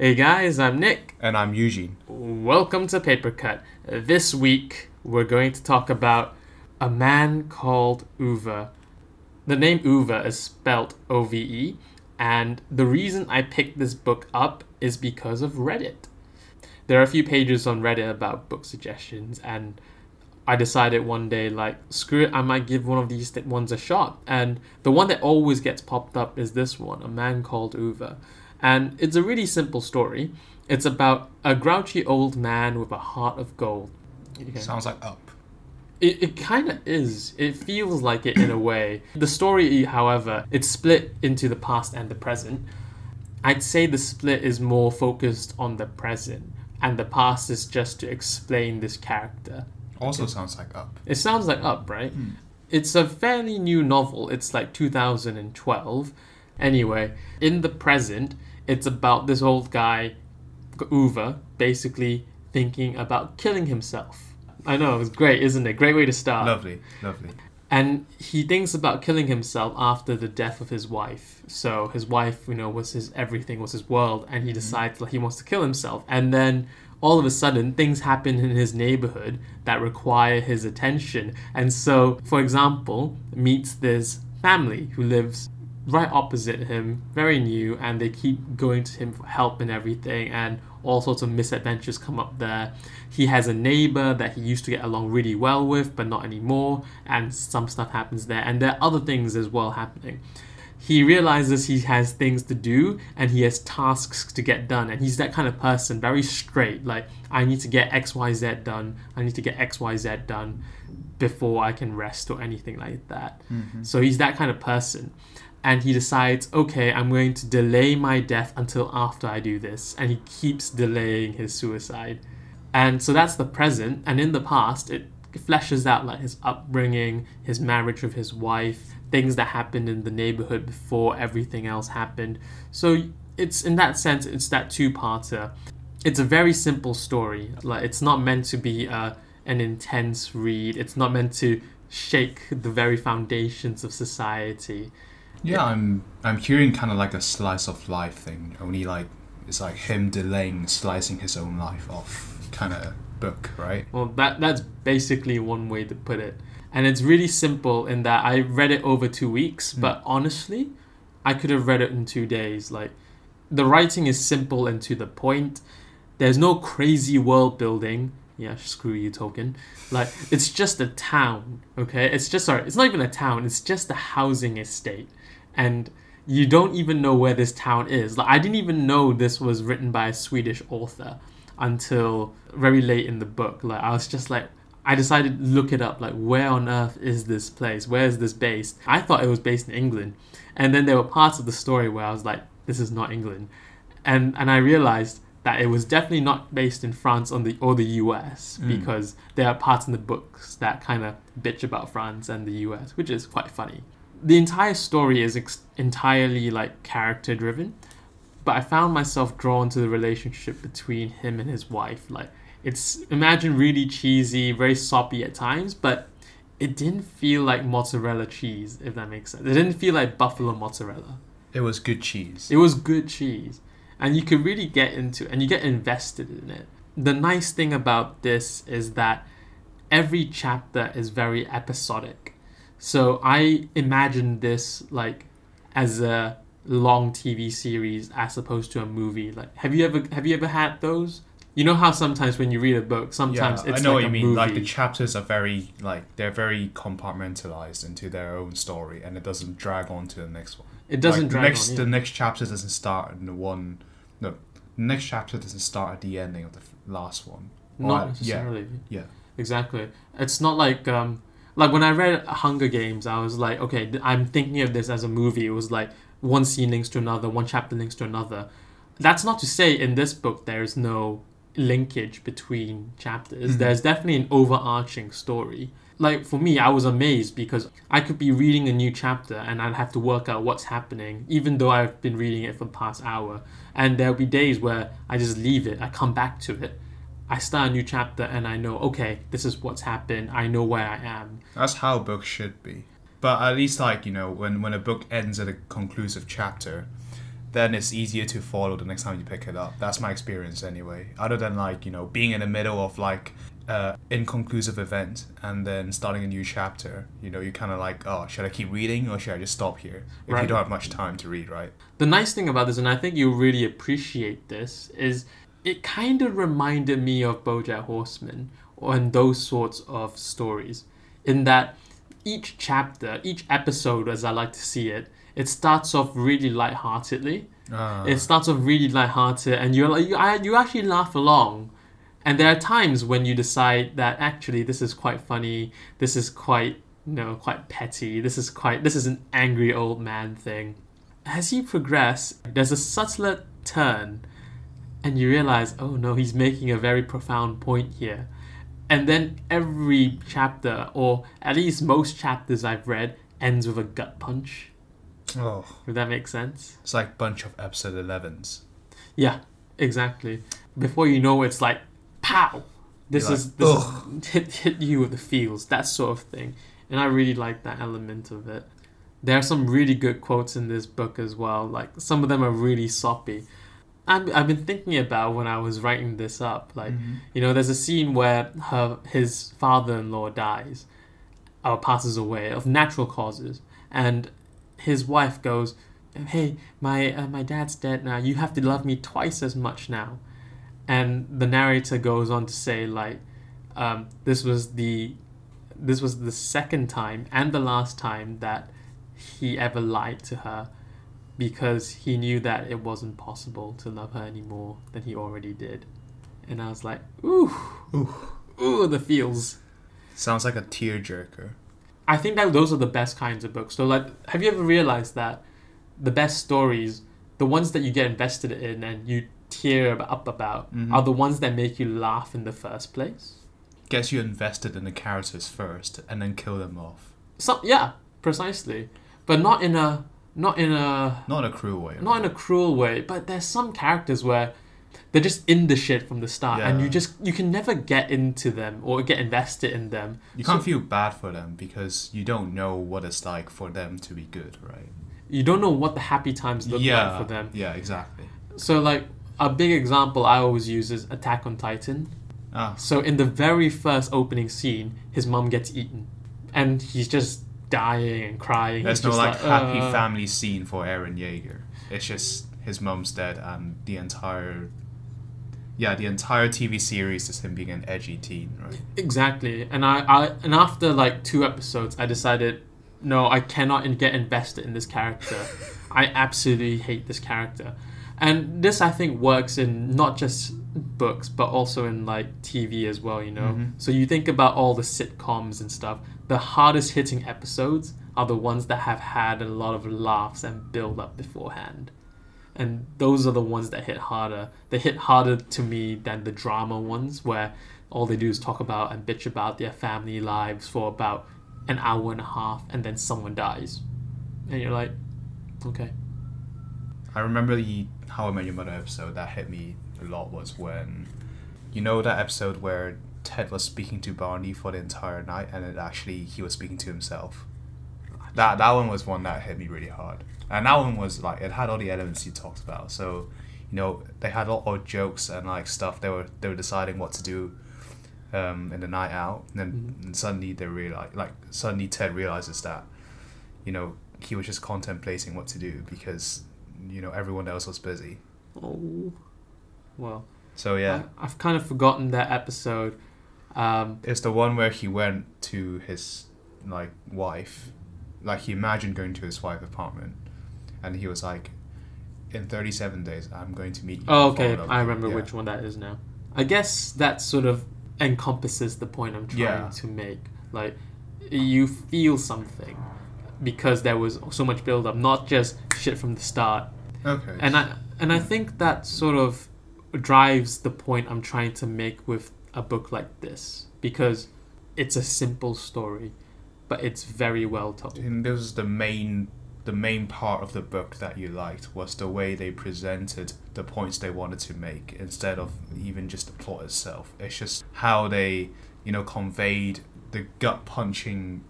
Hey guys, I'm Nick. And I'm Eugene. Welcome to Paper Cut. This week we're going to talk about a man called Ove. The name Ove is spelled O V E, and the reason I picked this book up is because of Reddit. There are a few pages on Reddit about book suggestions, and I decided one day, like, screw it, I might give one of these th- ones a shot. And the one that always gets popped up is this one, A Man Called Ove. And it's a really simple story. It's about a grouchy old man with a heart of gold. Okay. Sounds like Up. It, it kind of is. It feels like it in a way. The story, however, it's split into the past and the present. I'd say the split is more focused on the present, and the past is just to explain this character. Also sounds like Up. It sounds like Up, right? Hmm. It's a fairly new novel. It's like 2012. Anyway, in the present, it's about this old guy, Ove, basically thinking about killing himself. I know, it's great, isn't it? Great way to start. Lovely, lovely. And he thinks about killing himself after the death of his wife. So his wife, you know, was his everything, was his world, and he mm-hmm. decides that he wants to kill himself. And then all of a sudden things happen in his neighborhood that require his attention. And so, for example, meets this family who lives right opposite him, very new, and they keep going to him for help and everything, and all sorts of misadventures come up there. He has a neighbor that he used to get along really well with, but not anymore, and some stuff happens there, and there are other things as well happening. He realizes he has things to do and he has tasks to get done, and he's that kind of person, very straight. Like, I need to get XYZ done, I need to get XYZ done before I can rest or anything like that. Mm-hmm. So he's that kind of person and he decides, okay, I'm going to delay my death until after I do this. And he keeps delaying his suicide. And so that's the present. And in the past, it fleshes out like his upbringing, his marriage with his wife, things that happened in the neighborhood before everything else happened. So it's in that sense, it's that two parter. It's a very simple story. Like it's not meant to be a, uh, an intense read. It's not meant to shake the very foundations of society. Yeah, I'm I'm hearing kind of like a slice of life thing. Only like it's like him delaying slicing his own life off kind of book, right? Well, that that's basically one way to put it. And it's really simple in that I read it over 2 weeks, mm. but honestly, I could have read it in 2 days. Like the writing is simple and to the point. There's no crazy world building. Yeah, screw you, Tolkien. Like it's just a town, okay? It's just sorry, it's not even a town. It's just a housing estate and you don't even know where this town is. Like I didn't even know this was written by a Swedish author until very late in the book. Like I was just like I decided to look it up like where on earth is this place? Where is this based? I thought it was based in England. And then there were parts of the story where I was like this is not England. And and I realized that it was definitely not based in France or the or the US mm. because there are parts in the books that kind of bitch about France and the US, which is quite funny the entire story is ex- entirely like character driven but i found myself drawn to the relationship between him and his wife. Like it's imagine really cheesy very soppy at times but it didn't feel like mozzarella cheese if that makes sense. It didn't feel like buffalo mozzarella. It was good cheese. It was good cheese. And you could really get into it and you get invested in it. The nice thing about this is that every chapter is very episodic so I imagine this like as a long TV series as opposed to a movie. Like, have you ever have you ever had those? You know how sometimes when you read a book, sometimes yeah, it's I know like what you mean. Movie. Like the chapters are very like they're very compartmentalized into their own story, and it doesn't drag on to the next one. It doesn't like, drag next, on. Yeah. The next chapter doesn't start in the one. No, the next chapter doesn't start at the ending of the last one. Not necessarily. Yeah. yeah. Exactly. It's not like um, like when I read Hunger Games, I was like, okay, I'm thinking of this as a movie. It was like one scene links to another, one chapter links to another. That's not to say in this book there's no linkage between chapters. Mm-hmm. There's definitely an overarching story. Like for me, I was amazed because I could be reading a new chapter and I'd have to work out what's happening, even though I've been reading it for the past hour. And there'll be days where I just leave it, I come back to it, I start a new chapter and I know, okay, this is what's happened. I know where I am. That's how books should be. But at least, like, you know, when, when a book ends at a conclusive chapter, then it's easier to follow the next time you pick it up. That's my experience anyway. Other than like you know being in the middle of like uh, inconclusive event and then starting a new chapter, you know, you kind of like, oh, should I keep reading or should I just stop here? If you don't have much time to read, right? The nice thing about this, and I think you'll really appreciate this, is it kind of reminded me of BoJack Horseman or and those sorts of stories, in that each chapter, each episode, as I like to see it, it starts off really lightheartedly. Uh, It starts off really lighthearted, and you're like you, I, you actually laugh along. And there are times when you decide that actually this is quite funny, this is quite you know quite petty, this is quite this is an angry old man thing. As you progress, there's a subtler turn, and you realize, oh no, he's making a very profound point here. And then every chapter, or at least most chapters I've read, ends with a gut punch. oh, If that makes sense. it's like bunch of episode 11s. Yeah, exactly. Before you know, it's like, pow! This You're is like, this is hit hit you with the feels, that sort of thing, and I really like that element of it. There are some really good quotes in this book as well. Like some of them are really soppy. I'm, I've been thinking about when I was writing this up. Like Mhm. you know, there's a scene where her his father-in-law dies, or passes away of natural causes, and his wife goes, "Hey, my uh, my dad's dead now. You have to love me twice as much now." And the narrator goes on to say, like, um, this was the this was the second time and the last time that he ever lied to her because he knew that it wasn't possible to love her any more than he already did. And I was like, ooh, Ooh. ooh, the feels. Sounds like a tearjerker. I think that those are the best kinds of books. So, like, have you ever realized that the best stories, the ones that you get invested in and you tear up about, Mhm. are the ones that make you laugh in the first place? Gets you invested in the characters first and then kill them off. So yeah, precisely, but not in a not in a Not in a cruel way. not in a cruel way. But there's some characters where they're just in the shit from the start, and you just you can never get into them or get invested in them. You can't feel bad for them because you don't know what it's like for them to be good, right? You don't know what the happy times look yeah, like for them. Yeah, exactly. So like a big example I always use is Attack on Titan. Ah, So in the very first opening scene, his mom gets eaten, and he's just dying and crying. there's He's no just like happy "Uh." family scene for Eren Yeager. It's just his mom's dead and the entire, yeah, the entire TV series is him being an edgy teen, right? Exactly, and I, I and after like two episodes, I decided, no, I cannot get invested in this character. I absolutely hate this character, and this I think works in not just books but also in like TV as well. You know, Mhm. so you think about all the sitcoms and stuff. The hardest hitting episodes are the ones that have had a lot of laughs and build up beforehand. And those are the ones that hit harder. They hit harder to me than the drama ones where all they do is talk about and bitch about their family lives for about an hour and a half and then someone dies. And you're like, okay. I remember the How I Met Your Mother episode that hit me a lot was when, you know, that episode where Ted was speaking to Barney for the entire night and it actually he was speaking to himself. That that one was one that hit me really hard, and that one was like it had all the elements you talked about. So, you know, they had all, all jokes and like stuff. They were they were deciding what to do, um, in the night out, and then Mhm. and suddenly they realize like suddenly Ted realizes that, you know, he was just contemplating what to do because, you know, everyone else was busy. Oh. Well, So yeah, I, I've kind of forgotten that episode. Um, it's the one where he went to his like wife, like he imagined going to his wife's apartment, and he was like, "In thirty-seven days, I'm going to meet you." oh, okay. I remember Yeah. which one that is now. I guess that sort of encompasses the point I'm trying Yeah. to make. Like, you feel something because there was so much build up, not just shit from the start. Okay. And I and I think that sort of drives the point I'm trying to make with a book like this because it's a simple story, but it's very well told. And this is the main the main part of the book that you liked was the way they presented the points they wanted to make instead of even just the plot itself. It's just how they, you know, conveyed the gut punching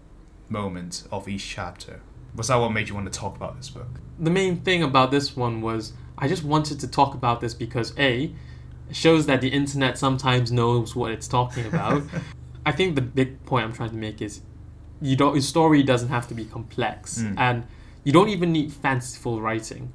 moment of each chapter. Was that what made you want to talk about this book? The main thing about this one was I just wanted to talk about this because A, it shows that the internet sometimes knows what it's talking about. I think the big point I'm trying to make is you don't your story doesn't have to be complex Mm. and you don't even need fanciful writing.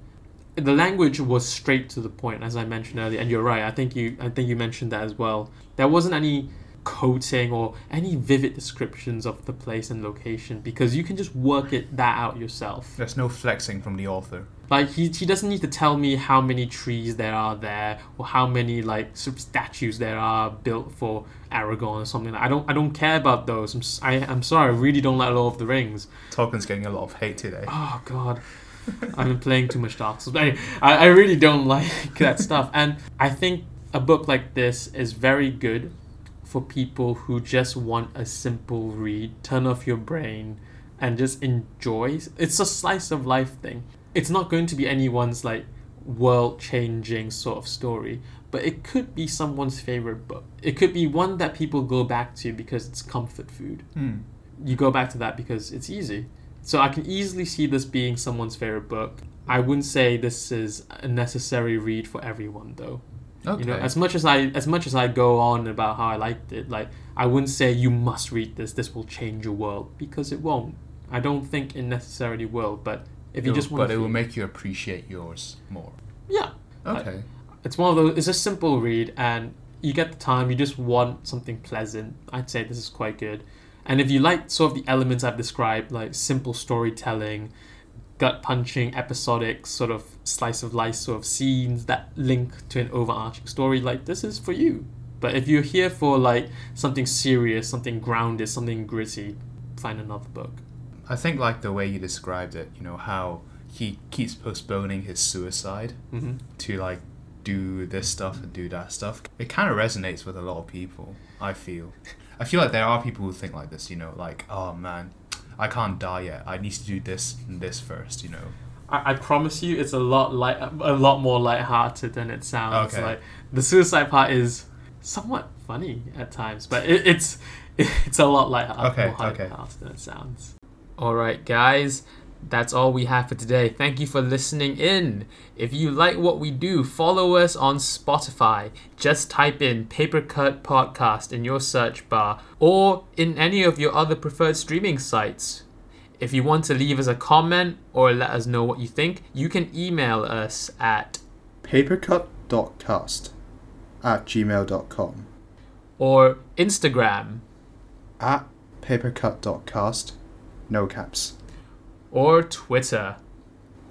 The language was straight to the point, as I mentioned earlier, and you're right. I think you I think you mentioned that as well. There wasn't any coating or any vivid descriptions of the place and location because you can just work it that out yourself. There's no flexing from the author. Like he, he doesn't need to tell me how many trees there are there or how many like sort of statues there are built for Aragorn or something. I don't I don't care about those. I'm s- I, am sorry. I really don't like Lord of the Rings. Tolkien's getting a lot of hate today. Oh God, I've been playing too much Dark Souls. Anyway, I, I really don't like that stuff. And I think a book like this is very good for people who just want a simple read, turn off your brain, and just enjoy. It's a slice of life thing. It's not going to be anyone's like world changing sort of story, but it could be someone's favorite book. It could be one that people go back to because it's comfort food Hmm. you go back to that because it's easy. So I can easily see this being someone's favorite book. I wouldn't say this is a necessary read for everyone though. Okay. You know, as much as I as much as I go on about how I liked it, like I wouldn't say you must read this. This will change your world because it won't. I don't think it necessarily will. But if you It will- just want, but it will make you appreciate yours more. yeah, Okay. it's one of those. It's a simple read, and you get the time. You just want something pleasant. I'd say this is quite good. And if you like sort of the elements I've described, like simple storytelling, gut punching, episodic sort of slice of life sort of scenes that link to an overarching story, like this is for you. But if you're here for like something serious, something grounded, something gritty, find another book. I think like the way you described it, you know, how he keeps postponing his suicide hmm to like do this stuff and do that stuff. It kind of resonates with a lot of people, I feel. I feel like there are people who think like this, you know, like, oh man, I can't die yet. I need to do this and this first, you know. I, I promise you, it's a lot light, a lot more light-hearted than it sounds. Okay. Like the suicide part is somewhat funny at times, but it, it's it's a lot light, Okay, more okay. light-hearted than it sounds. All right, guys, that's all we have for today. Thank you for listening in. If you like what we do, follow us on Spotify. Just type in Papercut Podcast in your search bar or in any of your other preferred streaming sites. If you want to leave us a comment or let us know what you think, you can email us at papercut.cast at gmail.com or Instagram at papercut.cast no caps or Twitter.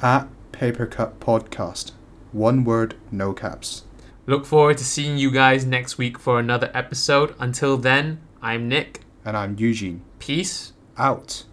at papercut podcast one word no caps Look forward to seeing you guys next week for another episode. Until then, I'm Nick. and i'm eugene Peace out